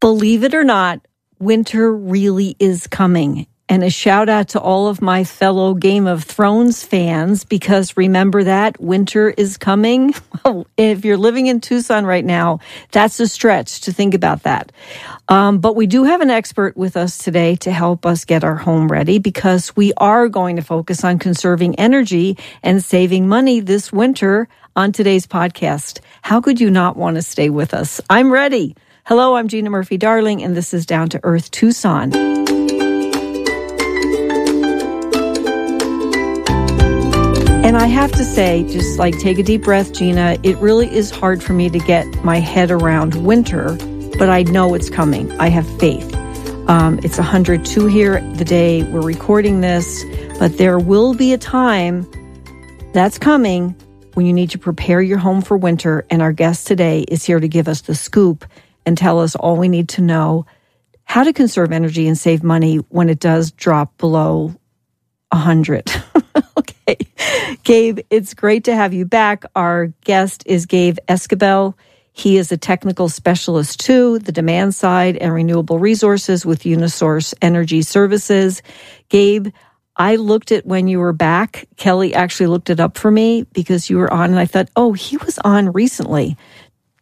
Believe it or not, winter really is coming. And a shout out to all of my fellow Game of Thrones fans because remember that winter is coming. Well, if you're living in Tucson right now, that's a stretch to think about that. Um, but we do have an expert with us today to help us get our home ready because we are going to focus on conserving energy and saving money this winter on today's podcast. How could you not want to stay with us? I'm ready. Hello, I'm Gina Murphy Darling, and this is Down to Earth Tucson. And I have to say, just like take a deep breath, Gina, it really is hard for me to get my head around winter, but I know it's coming. I have faith. Um, it's 102 here the day we're recording this, but there will be a time that's coming when you need to prepare your home for winter. And our guest today is here to give us the scoop and tell us all we need to know how to conserve energy and save money when it does drop below 100. okay. Gabe, it's great to have you back. Our guest is Gabe Esquibel. He is a technical specialist too, the demand side and renewable resources with Unisource Energy Services. Gabe, I looked at when you were back. Kelly actually looked it up for me because you were on, and I thought, oh, he was on recently.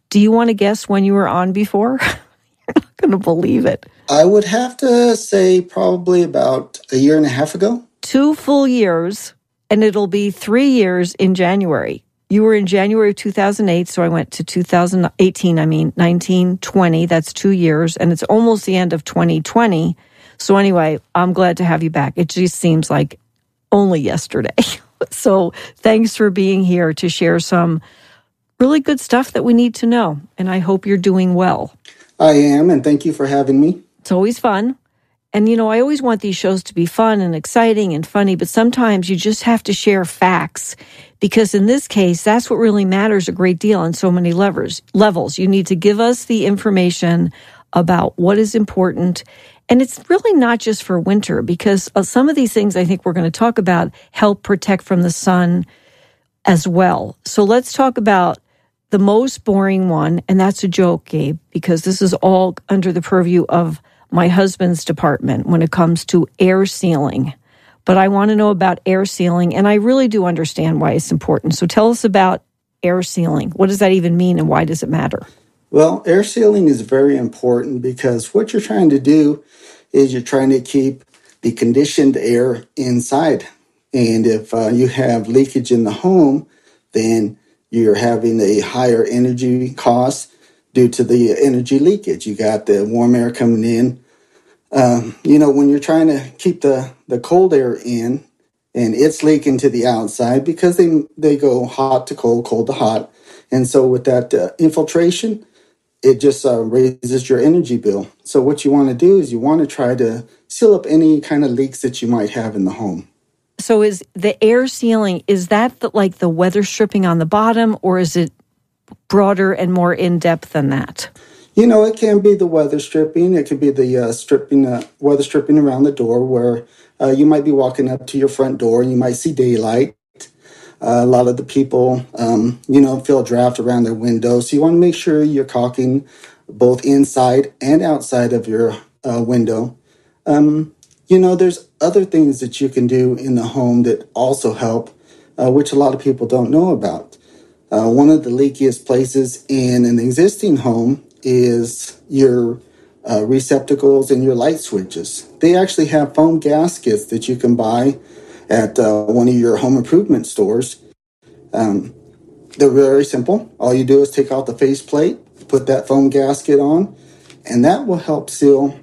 Do you want to guess when you were on before? You're not going to believe it. I would have to say probably about a year and a half ago. Two full years, and it'll be three years in January. You were in January of 2008, so I went to 2018, I mean, 1920. That's two years, and it's almost the end of 2020. So, anyway, I'm glad to have you back. It just seems like only yesterday. so, thanks for being here to share some really good stuff that we need to know. And I hope you're doing well. I am, and thank you for having me. It's always fun. And, you know, I always want these shows to be fun and exciting and funny, but sometimes you just have to share facts because in this case, that's what really matters a great deal on so many levers, levels. You need to give us the information about what is important. And it's really not just for winter because uh, some of these things I think we're going to talk about help protect from the sun as well. So let's talk about the most boring one, and that's a joke, Gabe, because this is all under the purview of my husband's department when it comes to air sealing. But I want to know about air sealing, and I really do understand why it's important. So tell us about air sealing. What does that even mean, and why does it matter? Well, air sealing is very important because what you're trying to do is you're trying to keep the conditioned air inside. And if uh, you have leakage in the home, then you're having a higher energy cost due to the energy leakage. You got the warm air coming in. Um, you know, when you're trying to keep the, the cold air in and it's leaking to the outside because they, they go hot to cold, cold to hot. And so with that uh, infiltration, it just uh, raises your energy bill. So what you want to do is you want to try to seal up any kind of leaks that you might have in the home. So is the air sealing is that the, like the weather stripping on the bottom or is it broader and more in depth than that? You know, it can be the weather stripping. It could be the uh, stripping, uh, weather stripping around the door, where uh, you might be walking up to your front door and you might see daylight. Uh, a lot of the people, um, you know, feel draft around their window, So you want to make sure you're caulking both inside and outside of your uh, window. Um, you know, there's other things that you can do in the home that also help, uh, which a lot of people don't know about. Uh, one of the leakiest places in an existing home is your uh, receptacles and your light switches. They actually have foam gaskets that you can buy at uh, one of your home improvement stores. Um, they're very simple. All you do is take out the faceplate, put that foam gasket on, and that will help seal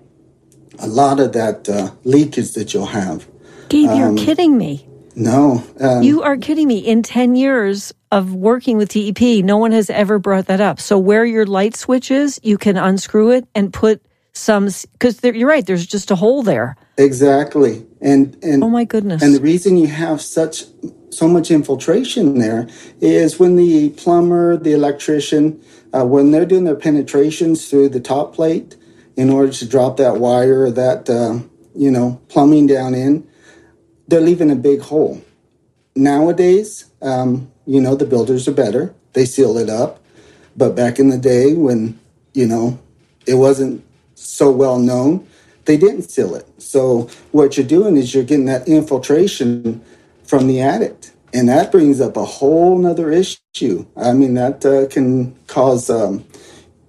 a lot of that uh, leakage that you'll have. Gabe, um, you're kidding me. No. Um, you are kidding me. In 10 years of working with TEP, no one has ever brought that up. So, where your light switch is, you can unscrew it and put some, because you're right, there's just a hole there. Exactly. And, and, oh my goodness. And the reason you have such, so much infiltration there is when the plumber, the electrician, uh, when they're doing their penetrations through the top plate in order to drop that wire or that, uh, you know, plumbing down in, they're leaving a big hole. Nowadays, um, you know, the builders are better. They seal it up. But back in the day when, you know, it wasn't so well known, they didn't seal it. So what you're doing is you're getting that infiltration from the attic. And that brings up a whole nother issue. I mean, that uh, can cause, um,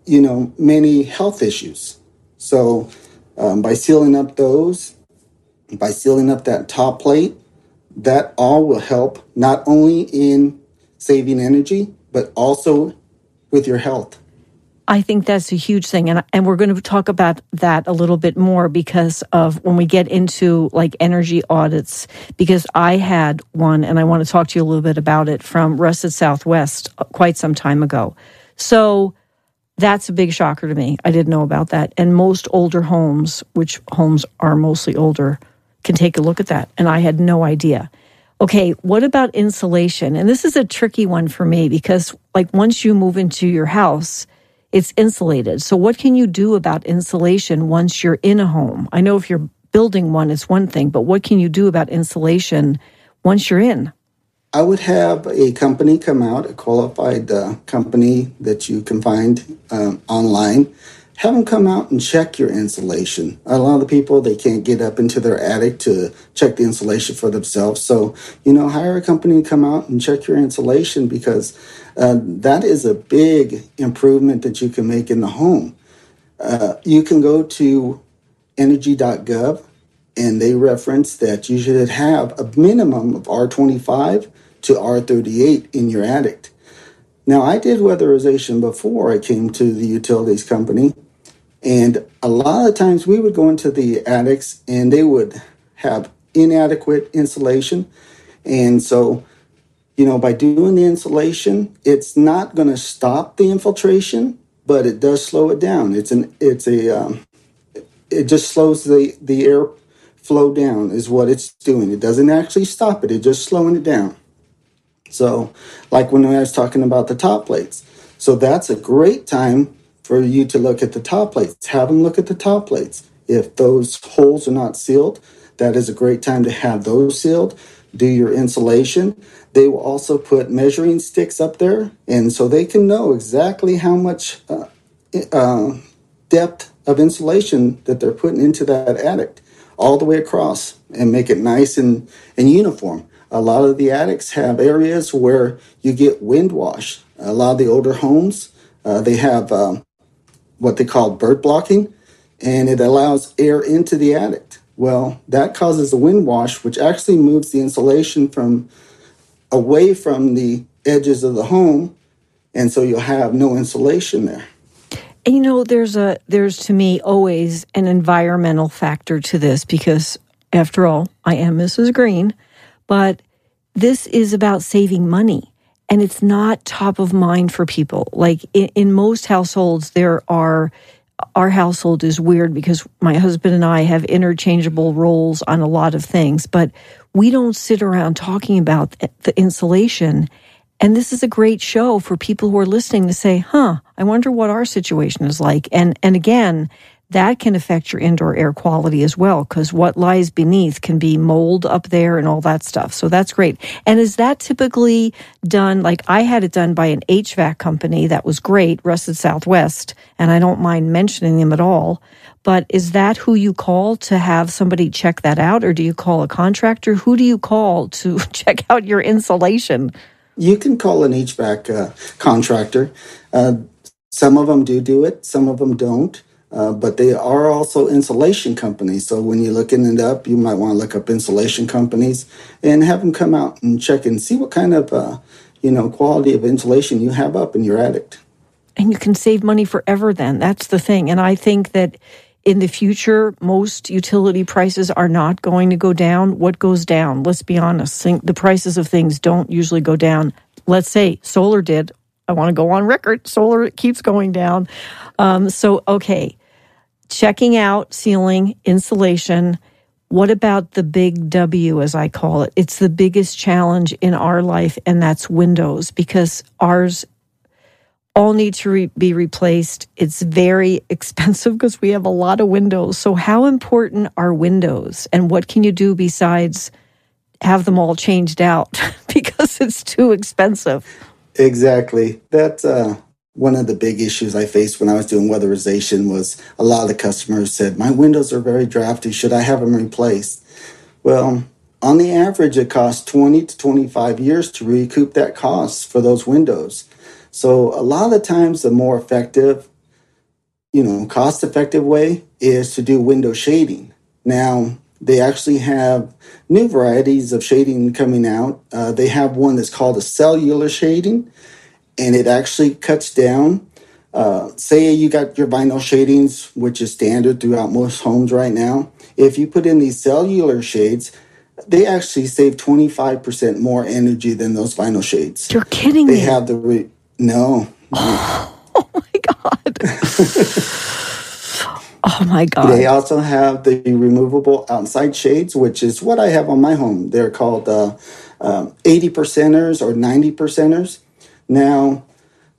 you know, many health issues. So um, by sealing up those, by sealing up that top plate, that all will help not only in saving energy, but also with your health. I think that's a huge thing. And, and we're going to talk about that a little bit more because of when we get into like energy audits, because I had one and I want to talk to you a little bit about it from Russett Southwest quite some time ago. So that's a big shocker to me. I didn't know about that. And most older homes, which homes are mostly older, can take a look at that. And I had no idea. Okay, what about insulation? And this is a tricky one for me because, like, once you move into your house, it's insulated. So, what can you do about insulation once you're in a home? I know if you're building one, it's one thing, but what can you do about insulation once you're in? I would have a company come out, a qualified uh, company that you can find um, online. Have them come out and check your insulation. A lot of the people they can't get up into their attic to check the insulation for themselves. So you know, hire a company to come out and check your insulation because uh, that is a big improvement that you can make in the home. Uh, you can go to energy.gov and they reference that you should have a minimum of R25 to R38 in your attic. Now, I did weatherization before I came to the utilities company, and a lot of times we would go into the attics and they would have inadequate insulation. And so you know, by doing the insulation, it's not going to stop the infiltration, but it does slow it down. It's an it's a um, it just slows the the air flow down is what it's doing. It doesn't actually stop it. It's just slowing it down. So, like when I was talking about the top plates, so that's a great time for you to look at the top plates. Have them look at the top plates. If those holes are not sealed, that is a great time to have those sealed do your insulation. They will also put measuring sticks up there, and so they can know exactly how much uh, uh, depth of insulation that they're putting into that attic all the way across and make it nice and, and uniform. A lot of the attics have areas where you get wind wash. A lot of the older homes, uh, they have um, what they call bird blocking, and it allows air into the attic. Well, that causes a wind wash, which actually moves the insulation from away from the edges of the home, and so you'll have no insulation there. And you know, there's a there's to me always an environmental factor to this because after all, I am Mrs. Green, but this is about saving money and it's not top of mind for people. Like in, in most households, there are our household is weird because my husband and I have interchangeable roles on a lot of things, but we don't sit around talking about the insulation. And this is a great show for people who are listening to say, huh, I wonder what our situation is like. And, and again, that can affect your indoor air quality as well because what lies beneath can be mold up there and all that stuff. So that's great. And is that typically done like I had it done by an HVAC company that was great, Russett Southwest, and I don't mind mentioning them at all. But is that who you call to have somebody check that out or do you call a contractor? Who do you call to check out your insulation? You can call an HVAC uh, contractor. Uh, some of them do do it, some of them don't. Uh, but they are also insulation companies. So when you're looking it up, you might want to look up insulation companies and have them come out and check and see what kind of, uh, you know, quality of insulation you have up in your attic. And you can save money forever then. That's the thing. And I think that in the future, most utility prices are not going to go down. What goes down? Let's be honest. The prices of things don't usually go down. Let's say solar did. I want to go on record. Solar keeps going down. Um, so, okay, checking out ceiling insulation. What about the big W, as I call it? It's the biggest challenge in our life, and that's windows because ours all need to re- be replaced. It's very expensive because we have a lot of windows. So, how important are windows, and what can you do besides have them all changed out because it's too expensive? Exactly. That uh, one of the big issues I faced when I was doing weatherization was a lot of the customers said, My windows are very drafty. Should I have them replaced? Well, on the average, it costs 20 to 25 years to recoup that cost for those windows. So, a lot of the times, the more effective, you know, cost effective way is to do window shading. Now, they actually have new varieties of shading coming out. Uh, they have one that's called a cellular shading, and it actually cuts down. Uh, say you got your vinyl shadings, which is standard throughout most homes right now. If you put in these cellular shades, they actually save 25% more energy than those vinyl shades. You're kidding they me. They have the, re- no. oh my God. oh my God. They also have the removable outside shades, which is what I have on my home. They're called uh, uh, 80 percenters or 90 percenters. Now,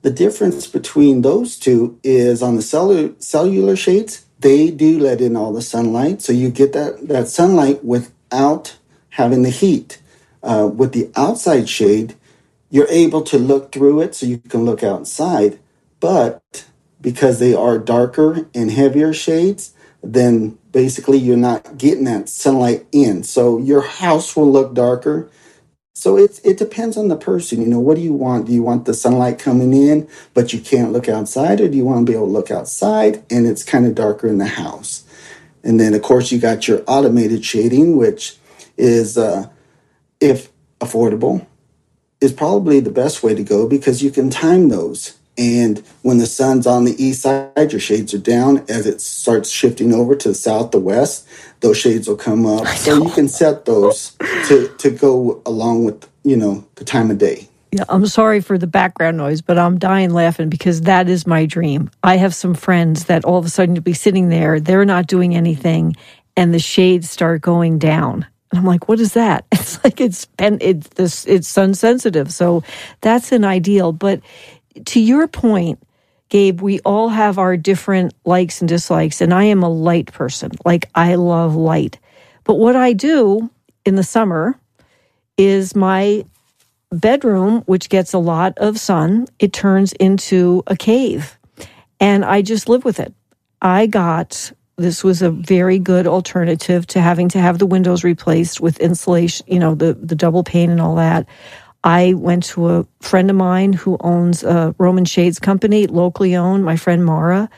the difference between those two is on the cellular, cellular shades, they do let in all the sunlight. So you get that, that sunlight without having the heat. Uh, with the outside shade, you're able to look through it so you can look outside. But because they are darker and heavier shades, then basically you're not getting that sunlight in. So your house will look darker so it it depends on the person. You know, what do you want? Do you want the sunlight coming in, but you can't look outside, or do you want to be able to look outside and it's kind of darker in the house? And then, of course, you got your automated shading, which is, uh, if affordable, is probably the best way to go because you can time those. And when the sun's on the east side, your shades are down. As it starts shifting over to the south, the west, those shades will come up. So you can set those to, to go along with, you know, the time of day. Yeah, I'm sorry for the background noise, but I'm dying laughing because that is my dream. I have some friends that all of a sudden you'll be sitting there, they're not doing anything, and the shades start going down. And I'm like, what is that? It's like it's it's this it's sun sensitive. So that's an ideal. But to your point, Gabe, we all have our different likes and dislikes, and I am a light person. Like, I love light. But what I do in the summer is my bedroom, which gets a lot of sun, it turns into a cave. And I just live with it. I got this was a very good alternative to having to have the windows replaced with insulation, you know, the, the double pane and all that. I went to a friend of mine who owns a Roman Shades company, locally owned, my friend Mara,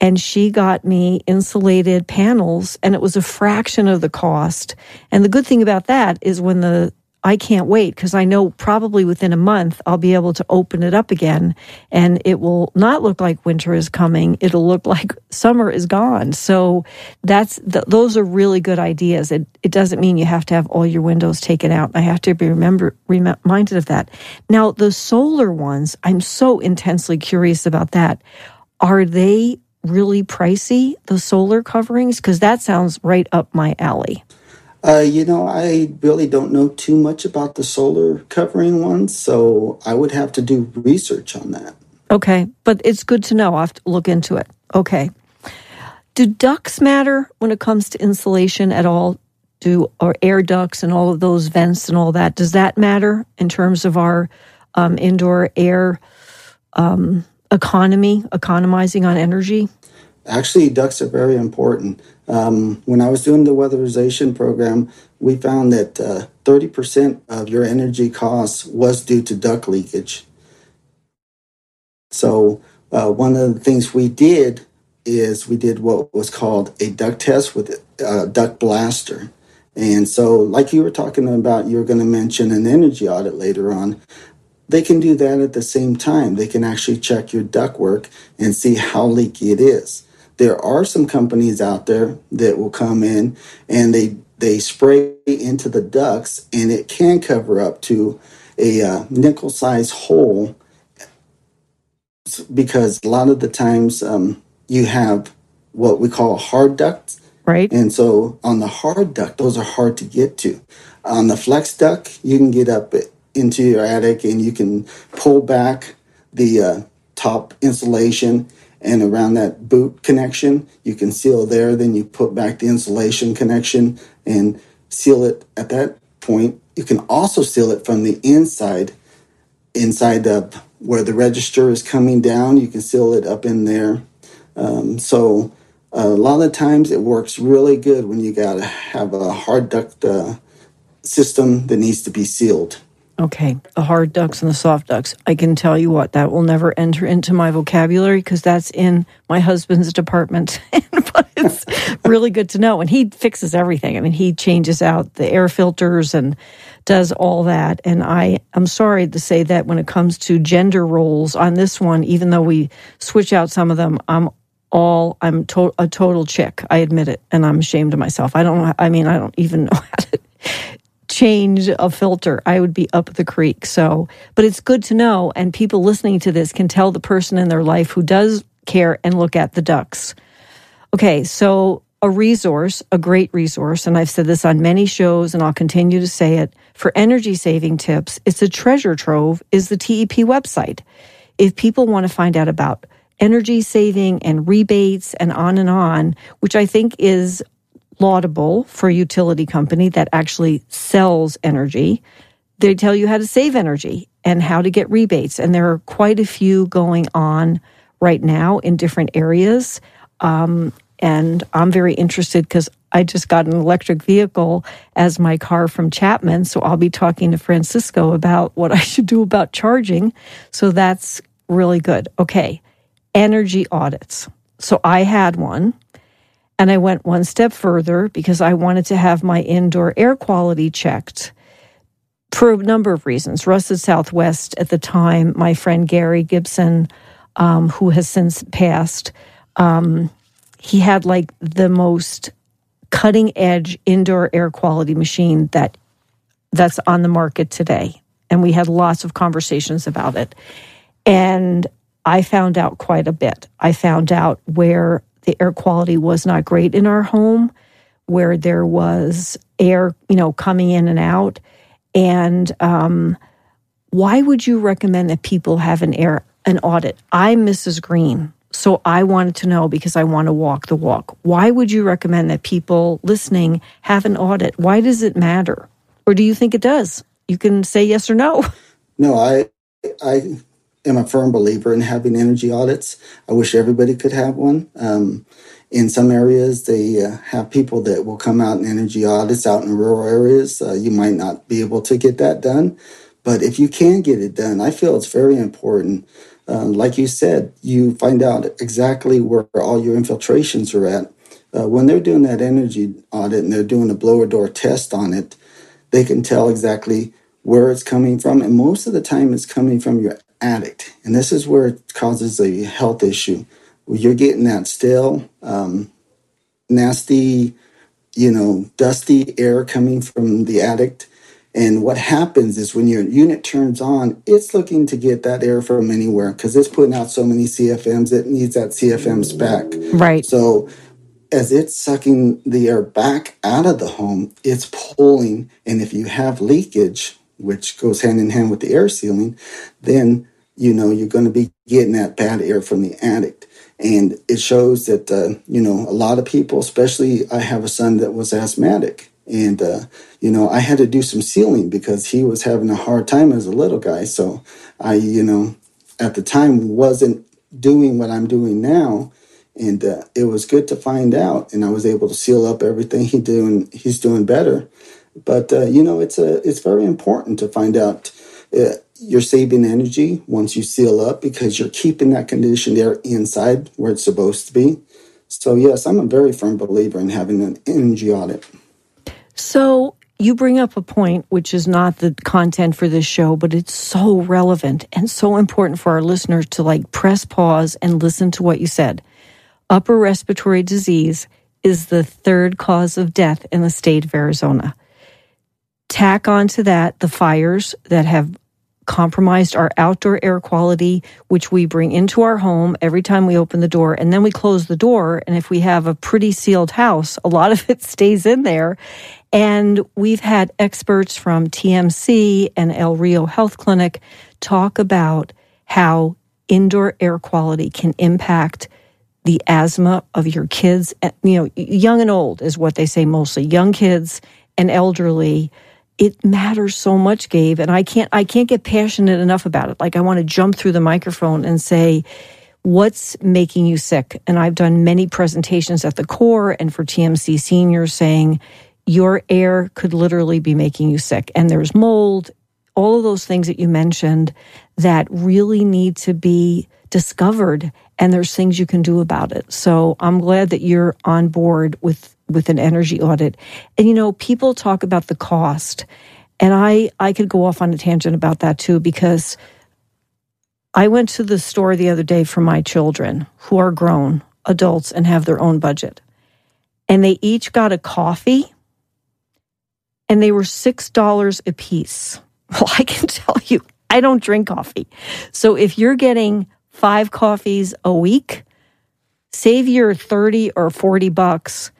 and she got me insulated panels and it was a fraction of the cost. And the good thing about that is when the I can't wait because I know probably within a month I'll be able to open it up again and it will not look like winter is coming. It'll look like summer is gone. So that's th- those are really good ideas. It it doesn't mean you have to have all your windows taken out. I have to be remember reminded of that. Now the solar ones, I'm so intensely curious about that. Are they really pricey, the solar coverings? Because that sounds right up my alley. Uh, you know, I really don't know too much about the solar covering ones, so I would have to do research on that. Okay, but it's good to know. I have to look into it. Okay. Do ducts matter when it comes to insulation at all? Do or air ducts and all of those vents and all that? Does that matter in terms of our um, indoor air um, economy, economizing on energy? Actually, ducts are very important. Um, when I was doing the weatherization program, we found that uh, 30% of your energy costs was due to duct leakage. So, uh, one of the things we did is we did what was called a duct test with a uh, duct blaster. And so, like you were talking about, you were going to mention an energy audit later on. They can do that at the same time. They can actually check your duct work and see how leaky it is there are some companies out there that will come in and they they spray into the ducts and it can cover up to a uh, nickel size hole because a lot of the times um, you have what we call hard ducts right. And so on the hard duct those are hard to get to. On the flex duct you can get up into your attic and you can pull back the uh, top insulation and around that boot connection, you can seal there. Then you put back the insulation connection and seal it at that point. You can also seal it from the inside, inside of where the register is coming down, you can seal it up in there. Um, so a lot of times it works really good when you got to have a hard duct uh, system that needs to be sealed. Okay, the hard ducts and the soft ducts. I can tell you what, that will never enter into my vocabulary because that's in my husband's department. but it's really good to know. And he fixes everything. I mean, he changes out the air filters and does all that. And I am sorry to say that when it comes to gender roles on this one, even though we switch out some of them, I'm all I'm to- a total chick. I admit it, and I'm ashamed of myself. I don't. I mean, I don't even know how to change a filter, I would be up the creek. So, but it's good to know. And people listening to this can tell the person in their life who does care and look at the ducts. Okay, so a resource, a great resource, and I've said this on many shows and I'll continue to say it for energy saving tips. It's a treasure trove, is the TEP website. If people want to find out about energy saving and rebates and on and on, which I think is laudable for a utility company that actually sells energy. They tell you how to save energy and how to get rebates. And there are quite a few going on right now in different areas. Um, and I'm very interested because I just got an electric vehicle as my car from Chapman. So I'll be talking to Francisco about what I should do about charging. So that's really good. Okay. Energy audits. So I had one and I went one step further because I wanted to have my indoor air quality checked for a number of reasons. Russett Southwest at the time, my friend Gary Gibson, um, who has since passed, um, he had like the most cutting edge indoor air quality machine that that's on the market today. And we had lots of conversations about it. And I found out quite a bit. I found out where the air quality was not great in our home, where there was air, you know, coming in and out. And um, why would you recommend that people have an air an audit? I'm Mrs. Green, so I wanted to know because I want to walk the walk. Why would you recommend that people listening have an audit? Why does it matter, or do you think it does? You can say yes or no. No, I I am a firm believer in having energy audits. I wish everybody could have one. Um, in some areas, they uh, have people that will come out and energy audits out in rural areas. Uh, you might not be able to get that done, but if you can get it done, I feel it's very important. Um, like you said, you find out exactly where all your infiltrations are at. Uh, when they're doing that energy audit and they're doing a blower door test on it, they can tell exactly where it's coming from. And most of the time, it's coming from your attic. And this is where it causes a health issue. You're getting that stale, um, nasty, you know, dusty air coming from the attic. And what happens is when your unit turns on, it's looking to get that air from anywhere because it's putting out so many CFMs, it needs that CFMs back. Right. So as it's sucking the air back out of the home, it's pulling. And if you have leakage, which goes hand in hand with the air sealing, then you know you're going to be getting that bad air from the attic. And it shows that uh, you know a lot of people especially i have a son that was asthmatic. And uh, you know i had to do some sealing because he was having a hard time as a little guy. So i you know at the time wasn't doing what i'm doing now. And uh, it was good to find out. And i was able to seal up everything he doing he's doing better. But uh, you know it's a it's very important to find out uh, you're saving energy once you seal up because you're keeping that conditioned air inside where it's supposed to be. So, yes, I'm a very firm believer in having an energy audit. So, you bring up a point which is not the content for this show, but it's so relevant and so important for our listeners to like press pause and listen to what you said. Upper respiratory disease is the third cause of death in the state of Arizona. Tack onto that the fires that have compromised our outdoor air quality, which we bring into our home every time we open the door. And then we close the door. And if we have a pretty sealed house, a lot of it stays in there. And we've had experts from TMC and El Rio Health Clinic talk about how indoor air quality can impact the asthma of your kids, you know, young and old is what they say mostly, young kids and elderly it matters so much, Gabe, and I can't I can't get passionate enough about it. Like I want to jump through the microphone and say, what's making you sick? And I've done many presentations at the core and for TMC seniors saying your air could literally be making you sick. And there's mold, all of those things that you mentioned that really need to be discovered and there's things you can do about it. So I'm glad that you're on board with with an energy audit. And you know, people talk about the cost. And I I could go off on a tangent about that too because I went to the store the other day for my children who are grown adults and have their own budget. And they each got a coffee and they were $6 a piece. Well, I can tell you, I don't drink coffee. So if you're getting five coffees a week, save your 30 or 40 bucks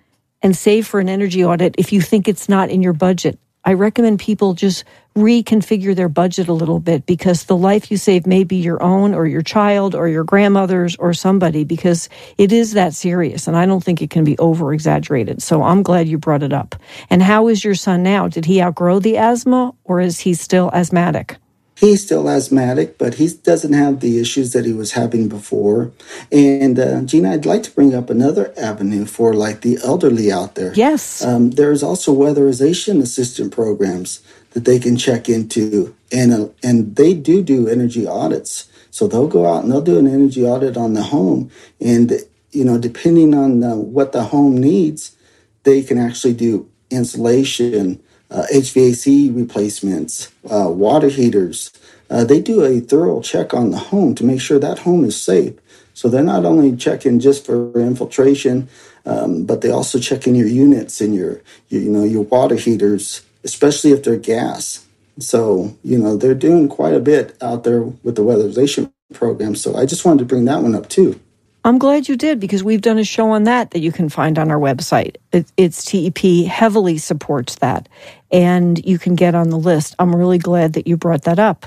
and save for an energy audit if you think it's not in your budget. I recommend people just reconfigure their budget a little bit because the life you save may be your own or your child or your grandmother's or somebody because it is that serious and I don't think it can be over exaggerated. So I'm glad you brought it up. And how is your son now? Did he outgrow the asthma or is he still asthmatic? He's still asthmatic, but he doesn't have the issues that he was having before. And uh, Gina, I'd like to bring up another avenue for like the elderly out there. Yes. Um, there's also weatherization assistant programs that they can check into, and uh, and they do do energy audits. So they'll go out and they'll do an energy audit on the home, and you know, depending on uh, what the home needs, they can actually do insulation HVAC replacements, uh, water heaters. Uh, they do a thorough check on the home to make sure that home is safe. So they're not only checking just for infiltration, um, but they also check in your units and your, your, you know, your water heaters, especially if they're gas. So you know they're doing quite a bit out there with the weatherization program. So I just wanted to bring that one up too. I'm glad you did because we've done a show on that that you can find on our website. It, it's TEP heavily supports that, and you can get on the list. I'm really glad that you brought that up.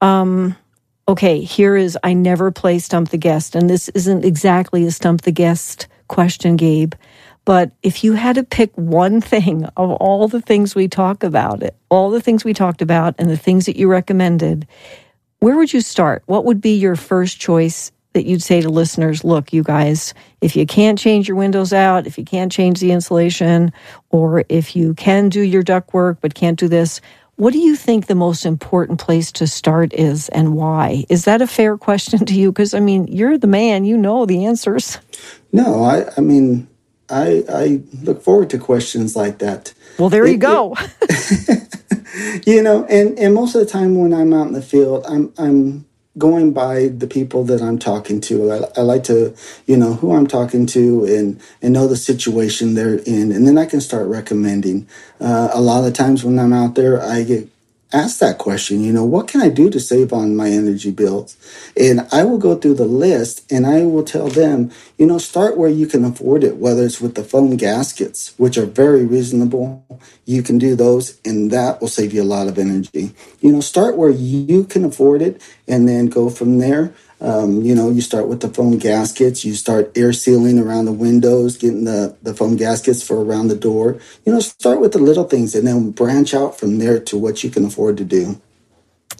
Um, okay, here is I never play Stump the Guest, and this isn't exactly a Stump the Guest question, Gabe. But if you had to pick one thing of all the things we talk about, it, all the things we talked about, and the things that you recommended, where would you start? What would be your first choice that you'd say to listeners, look, you guys, if you can't change your windows out, if you can't change the insulation, or if you can do your duct work but can't do this, what do you think the most important place to start is and why? Is that a fair question to you? Because, I mean, you're the man, you know the answers. No, I, I mean, I, I look forward to questions like that. Well, there it, you go. It, you know, and, and most of the time when I'm out in the field, I'm, I'm going by the people that I'm talking to. I, I, like to, you know, who I'm talking to and and know the situation they're in, and then I can start recommending. Uh, a lot of times when I'm out there, I get ask that question, you know, what can I do to save on my energy bills? And I will go through the list and I will tell them, you know, start where you can afford it, whether it's with the foam gaskets, which are very reasonable. You can do those and that will save you a lot of energy. You know, start where you can afford it and then go from there. Um, you know, you start with the foam gaskets, you start air sealing around the windows, getting the, the foam gaskets for around the door. You know, start with the little things and then branch out from there to what you can afford to do.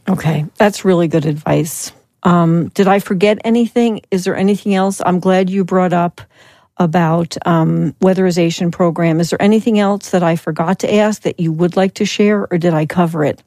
Okay, that's really good advice. Um, did I forget anything? Is there anything else? I'm glad you brought up about um, weatherization program. Is there anything else that I forgot to ask that you would like to share, or did I cover it?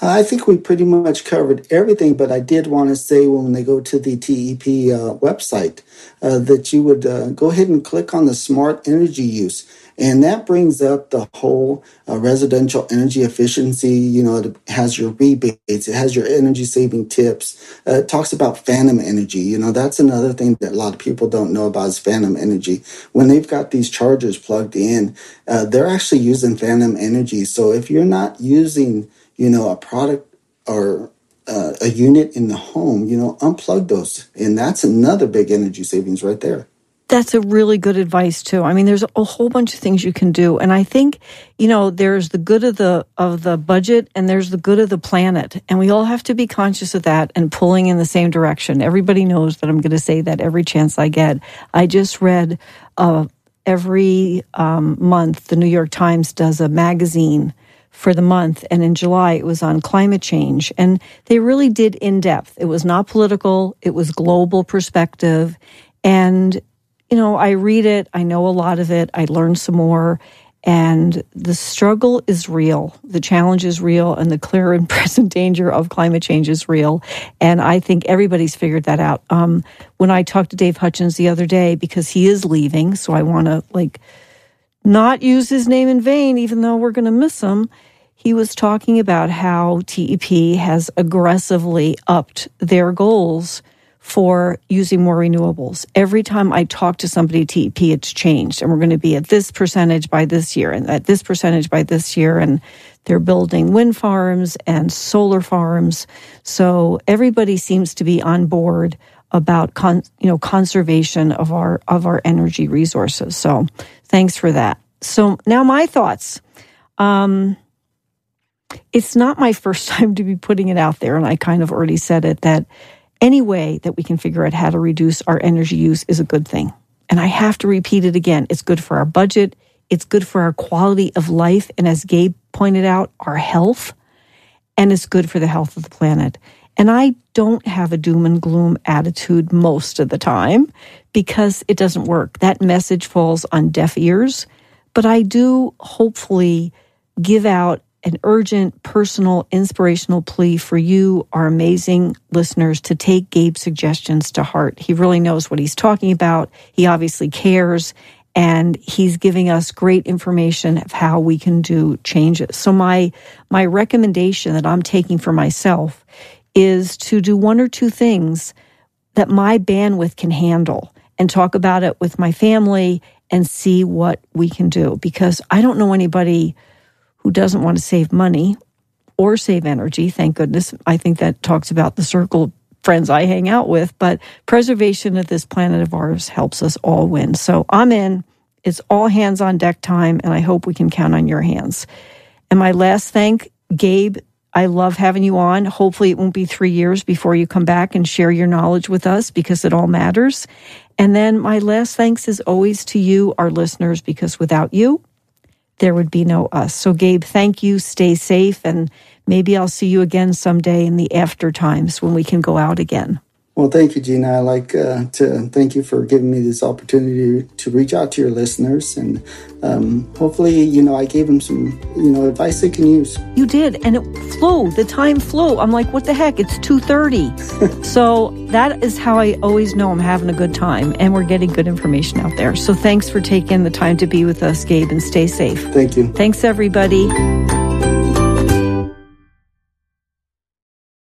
I think we pretty much covered everything, but I did want to say when they go to the TEP uh, website uh, that you would uh, go ahead and click on the smart energy use. And that brings up the whole uh, residential energy efficiency. You know, it has your rebates, it has your energy saving tips. Uh, it talks about phantom energy. You know, that's another thing that a lot of people don't know about is phantom energy. When they've got these chargers plugged in, uh, they're actually using phantom energy. So if you're not using you know, a product or uh, a unit in the home, you know, unplug those. And that's another big energy savings right there. That's a really good advice too. I mean, there's a whole bunch of things you can do, and I think you know there's the good of the of the budget, and there's the good of the planet, and we all have to be conscious of that and pulling in the same direction. Everybody knows that I'm going to say that every chance I get. I just read uh, every um, month the New York Times does a magazine for the month. And in July, it was on climate change. And they really did in depth. It was not political, it was global perspective. And, you know, I read it, I know a lot of it, I learn some more. And the struggle is real. The challenge is real, and the clear and present danger of climate change is real. And I think everybody's figured that out. Um, when I talked to Dave Hutchens the other day, because he is leaving, so I want to like not use his name in vain, even though we're going to miss him he was talking about how TEP has aggressively upped their goals for using more renewables. Every time I talk to somebody at TEP, it's changed, and we're going to be at this percentage by this year, and at this percentage by this year, and they're building wind farms and solar farms. So everybody seems to be on board about con, you know conservation of our of our energy resources. So thanks for that. So now my thoughts. Um, it's not my first time to be putting it out there, and I kind of already said it that any way that we can figure out how to reduce our energy use is a good thing. And I have to repeat it again. It's good for our budget. It's good for our quality of life. And as Gabe pointed out, our health. And it's good for the health of the planet. And I don't have a doom and gloom attitude most of the time because it doesn't work. That message falls on deaf ears. But I do hopefully give out an urgent, personal, inspirational plea for you, our amazing listeners, to take Gabe's suggestions to heart. He really knows what he's talking about. He obviously cares, and he's giving us great information of how we can do changes. So my my recommendation that I'm taking for myself is to do one or two things that my bandwidth can handle and talk about it with my family and see what we can do because I don't know anybody who doesn't want to save money or save energy. Thank goodness. I think that talks about the circle of friends I hang out with, but preservation of this planet of ours helps us all win. So I'm in. It's all hands on deck time, and I hope we can count on your hands. And my last thank, Gabe, I love having you on. Hopefully, it won't be three years before you come back and share your knowledge with us because it all matters. And then my last thanks is always to you, our listeners, because without you, there would be no us. So, Gabe, thank you. Stay safe. And maybe I'll see you again someday in the after times when we can go out again. Well, thank you, Gina. I like uh, to thank you for giving me this opportunity to reach out to your listeners, and um, hopefully, you know, I gave them some, you know, advice they can use. You did, and it flew. The time flew. I'm like, what the heck? It's two thirty. so that is how I always know I'm having a good time, and we're getting good information out there. So thanks for taking the time to be with us, Gabe, and stay safe. Thank you. Thanks, everybody.